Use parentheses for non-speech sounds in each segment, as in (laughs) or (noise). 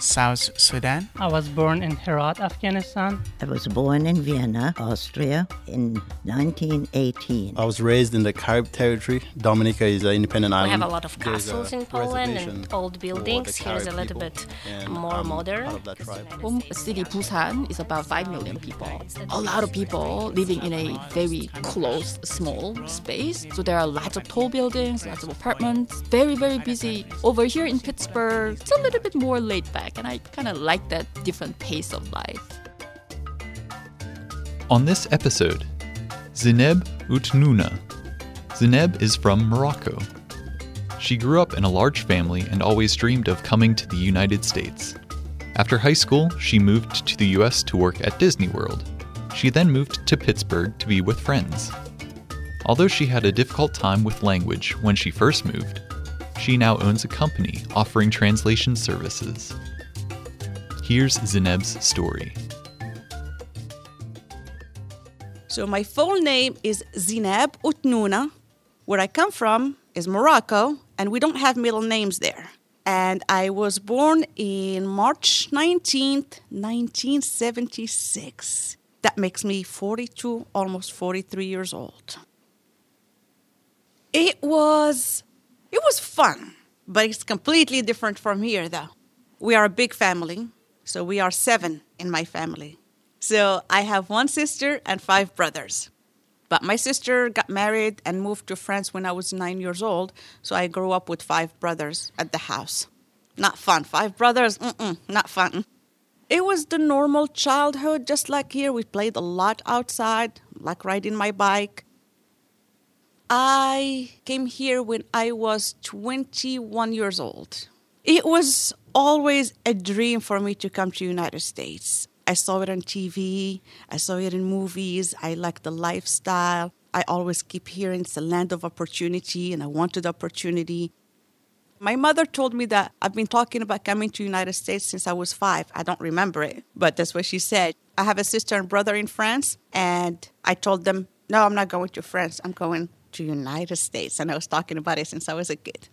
South Sudan. I was born in Herat, Afghanistan. I was born in Vienna, Austria in 1918. I was raised in the Carib territory. Dominica is an independent We island. We have a lot of castles in Poland and old buildings. Here is a little bit and more I'm modern. part of that. Home city Busan is about 5 million people. A lot of people living in a very close, small space. So there are lots of tall buildings, lots of apartments, very, very busy. Over here in Pittsburgh, it's a little bit more laid back, and I kind of like that different pace of life. On this episode, Zineb Outnouna. Zineb is from Morocco. She grew up in a large family and always dreamed of coming to the United States. After high school, she moved to the US to work at Disney World. She then moved to Pittsburgh to be with friends. Although she had a difficult time with language when she first moved, she now owns a company offering translation services. Here's Zineb's story. So my full name is Zineb Outnouna. Where I come from is Morocco, and we don't have middle names there. And I was born in March 19th, 1976. That makes me 42, almost 43 years old. It was it was fun, but it's completely different from here though. We are a big family, so we are 7 in my family. So I have one sister and five brothers. But my sister got married and moved to France when I was nine years old, so I grew up with five brothers at the house. Not fun. Five brothers, mm-mm, not fun. It was the normal childhood, just like here. We played a lot outside, like riding my bike. I came here when I was 21 years old. It was always a dream for me to come to United States. I saw it on TV, I saw it in movies, I like the lifestyle. I always keep hearing it's a land of opportunity and I wanted opportunity. My mother told me that I've been talking about coming to United States since I was 5. I don't remember it, but that's what she said. I have a sister and brother in France and I told them, "No, I'm not going to France. I'm going to United States." And I was talking about it since I was a kid.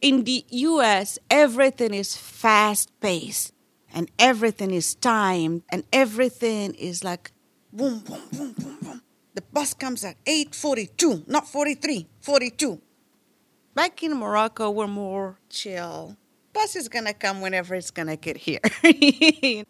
In the US, everything is fast paced and everything is timed and everything is like boom, boom, boom, boom, boom. The bus comes at 8.42, not 43, 42. Back in Morocco, we're more chill. Bus is gonna come whenever it's gonna get here. (laughs)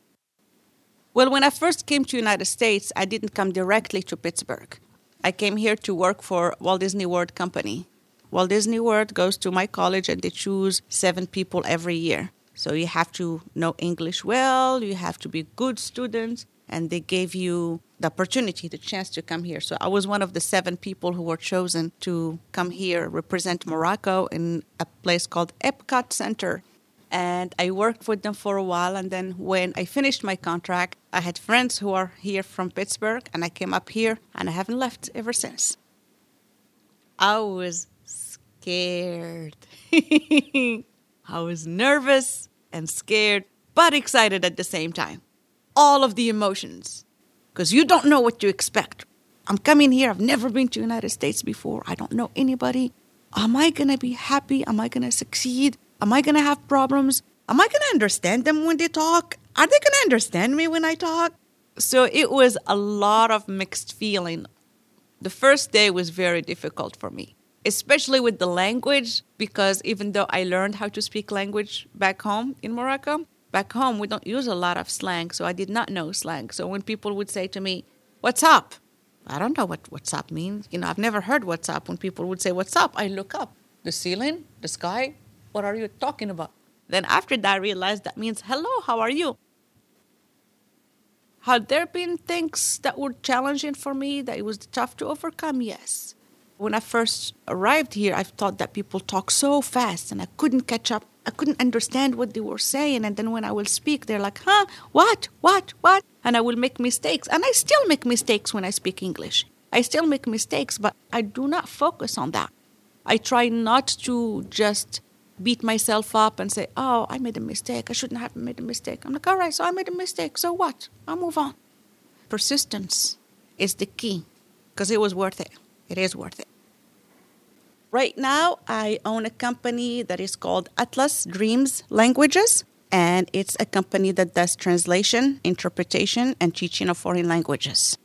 well, when I first came to United States, I didn't come directly to Pittsburgh. I came here to work for Walt Disney World Company. Walt Disney World goes to my college and they choose seven people every year. So you have to know English well, you have to be good students, and they gave you the opportunity, the chance to come here. So I was one of the seven people who were chosen to come here, represent Morocco in a place called Epcot Center. And I worked with them for a while, and then when I finished my contract, I had friends who are here from Pittsburgh, and I came up here, and I haven't left ever since. I was scared. (laughs) I was nervous and scared, but excited at the same time. All of the emotions. Because you don't know what you expect. I'm coming here. I've never been to the United States before. I don't know anybody. Am I to be happy? Am I to succeed? Am I to have problems? Am I to understand them when they talk? Are they to understand me when I talk? So it was a lot of mixed feeling. The first day was very difficult for me especially with the language, because even though I learned how to speak language back home in Morocco, back home we don't use a lot of slang, so I did not know slang. So when people would say to me, What's up? I don't know what what's up means. You know, I've never heard what's up. When people would say, What's up? I look up. The ceiling? The sky? What are you talking about? Then after that, I realized that means, Hello, how are you? Had there been things that were challenging for me that it was tough to overcome? Yes. When I first arrived here, I thought that people talk so fast and I couldn't catch up. I couldn't understand what they were saying. And then when I will speak, they're like, huh, what, what, what? And I will make mistakes. And I still make mistakes when I speak English. I still make mistakes, but I do not focus on that. I try not to just beat myself up and say, oh, I made a mistake. I shouldn't have made a mistake. I'm like, all right, so I made a mistake. So what? I'll move on. Persistence is the key because it was worth it. It is worth it. Right now, I own a company that is called Atlas Dreams Languages, and it's a company that does translation, interpretation, and teaching of foreign languages.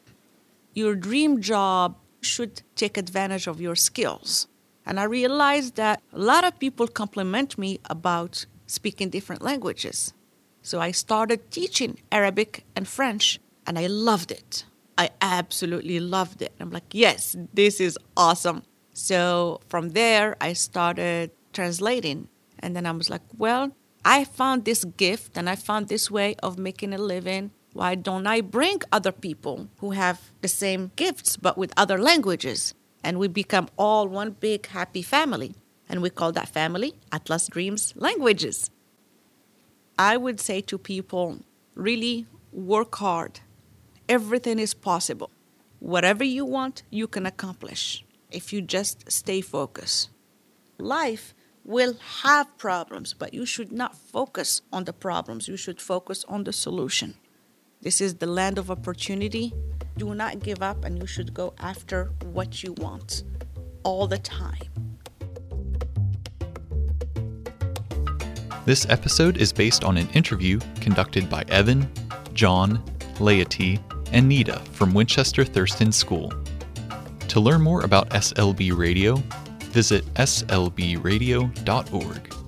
Your dream job should take advantage of your skills. And I realized that a lot of people compliment me about speaking different languages. So I started teaching Arabic and French, and I loved it. I absolutely loved it. I'm like, yes, this is awesome. So from there, I started translating. And then I was like, well, I found this gift and I found this way of making a living. Why don't I bring other people who have the same gifts but with other languages? And we become all one big happy family. And we call that family Atlas Dreams Languages. I would say to people really work hard. Everything is possible. Whatever you want, you can accomplish if you just stay focused. Life will have problems, but you should not focus on the problems. You should focus on the solution. This is the land of opportunity. Do not give up, and you should go after what you want all the time. This episode is based on an interview conducted by Evan, John, Leyeti, and Neeta from Winchester Thurston School. To learn more about SLB Radio, visit slbradio.org.